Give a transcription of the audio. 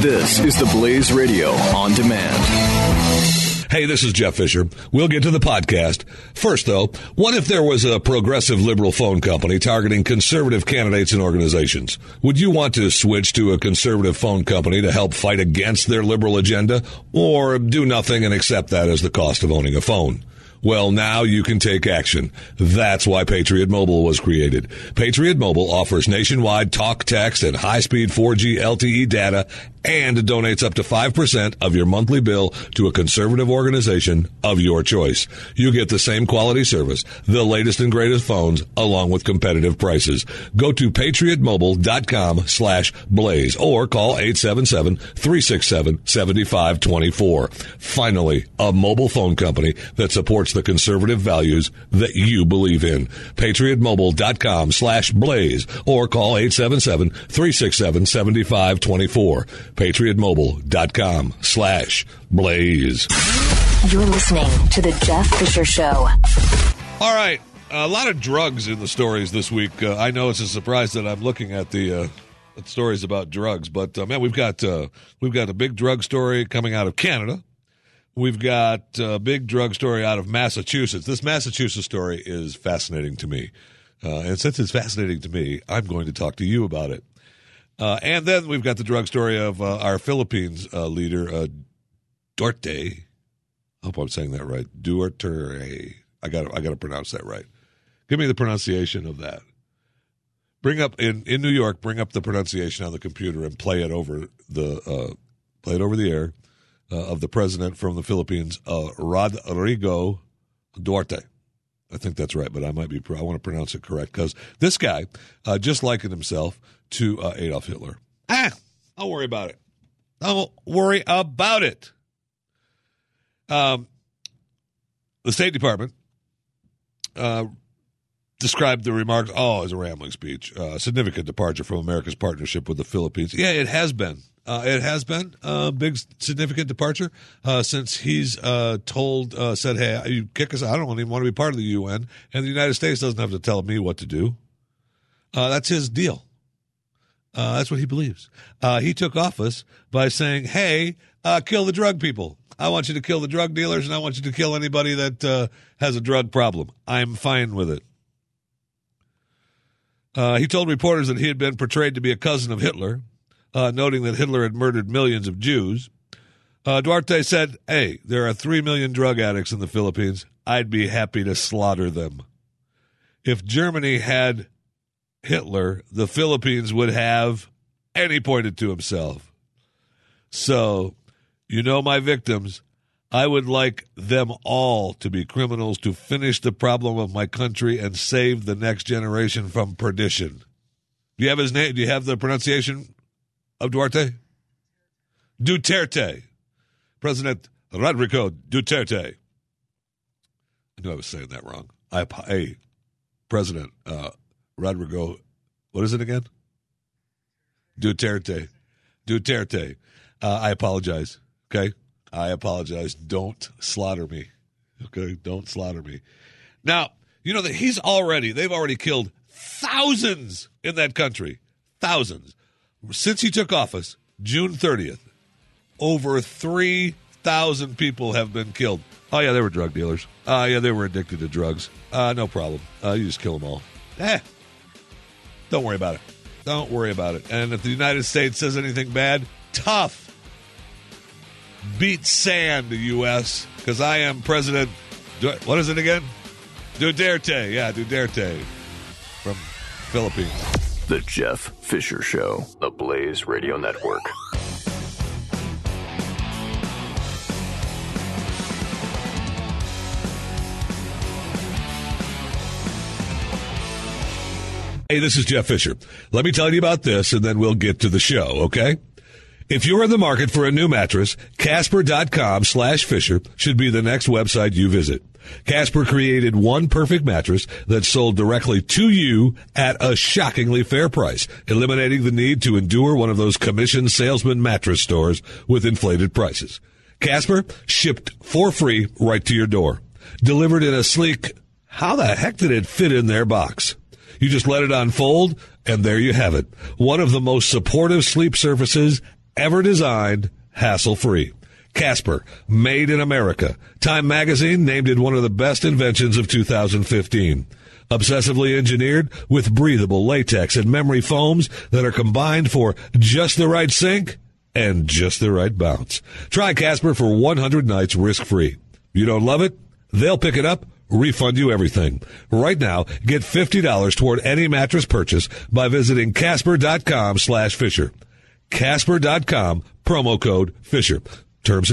This is the Blaze Radio on demand. Hey, this is Jeff Fisher. We'll get to the podcast. First, though, what if there was a progressive liberal phone company targeting conservative candidates and organizations? Would you want to switch to a conservative phone company to help fight against their liberal agenda, or do nothing and accept that as the cost of owning a phone? Well, now you can take action. That's why Patriot Mobile was created. Patriot Mobile offers nationwide talk, text, and high-speed 4G LTE data and donates up to 5% of your monthly bill to a conservative organization of your choice. You get the same quality service, the latest and greatest phones, along with competitive prices. Go to patriotmobile.com slash blaze or call 877-367-7524. Finally, a mobile phone company that supports the conservative values that you believe in. patriotmobile.com slash blaze or call 877-367-7524 patriotmobile.com slash blaze. You're listening to the Jeff Fisher Show. All right. A lot of drugs in the stories this week. Uh, I know it's a surprise that I'm looking at the uh, stories about drugs, but uh, man, we've got uh, we've got a big drug story coming out of Canada. We've got a big drug story out of Massachusetts. This Massachusetts story is fascinating to me, uh, and since it's fascinating to me, I'm going to talk to you about it. Uh, and then we've got the drug story of uh, our Philippines uh, leader, uh, Duarte. I hope I'm saying that right. Duarte. I got I got to pronounce that right. Give me the pronunciation of that. Bring up in, in New York. Bring up the pronunciation on the computer and play it over the uh, play it over the air uh, of the president from the Philippines, Rodrigo Duarte. I think that's right, but I might be. I want to pronounce it correct because this guy uh, just likened himself to uh, Adolf Hitler. Ah, don't worry about it. Don't worry about it. Um, the State Department uh, described the remarks. Oh, as a rambling speech. Uh, significant departure from America's partnership with the Philippines. Yeah, it has been. Uh, it has been a big, significant departure uh, since he's uh, told, uh, said, "Hey, you kick us. I don't even want to be part of the UN, and the United States doesn't have to tell me what to do." Uh, that's his deal. Uh, that's what he believes. he took office by saying, "Hey, kill the drug people. I want you to kill the drug dealers, and I want you to kill anybody that has a drug problem. I'm fine with it." he told reporters that he had been portrayed to be a cousin of Hitler uh, noting that Hitler had murdered millions of Jews. Uh, Duarte said, Hey, there are 3 million drug addicts in the Philippines. I'd be happy to slaughter them. If Germany had Hitler, the Philippines would have, and he pointed to himself. So, you know, my victims, I would like them all to be criminals to finish the problem of my country and save the next generation from perdition. Do you have his name? Do you have the pronunciation of Duarte? Duterte. President Rodrigo Duterte. I knew I was saying that wrong. I, hey, President uh, Rodrigo, what is it again? Duterte. Duterte. Uh, I apologize. Okay? I apologize. Don't slaughter me. Okay? Don't slaughter me. Now, you know that he's already, they've already killed thousands in that country. Thousands since he took office, June 30th, over 3,000 people have been killed. Oh, yeah, they were drug dealers. Oh, uh, yeah, they were addicted to drugs. Uh, no problem. Uh, you just kill them all. Eh, don't worry about it. Don't worry about it. And if the United States says anything bad, tough. Beat sand, U.S., because I am President. What is it again? Duterte. Yeah, Duterte from Philippines. The Jeff Fisher Show, the Blaze Radio Network. Hey, this is Jeff Fisher. Let me tell you about this and then we'll get to the show, okay? If you're in the market for a new mattress, Casper.com slash Fisher should be the next website you visit. Casper created one perfect mattress that sold directly to you at a shockingly fair price, eliminating the need to endure one of those commission salesman mattress stores with inflated prices. Casper shipped for free right to your door, delivered in a sleek, how the heck did it fit in their box? You just let it unfold And there you have it. One of the most supportive sleep surfaces ever designed, hassle free. Casper, made in America. Time magazine named it one of the best inventions of 2015. Obsessively engineered with breathable latex and memory foams that are combined for just the right sink and just the right bounce. Try Casper for 100 nights risk free. You don't love it? They'll pick it up, refund you everything. Right now, get $50 toward any mattress purchase by visiting casper.com slash Fisher. Casper.com, promo code Fisher. Terms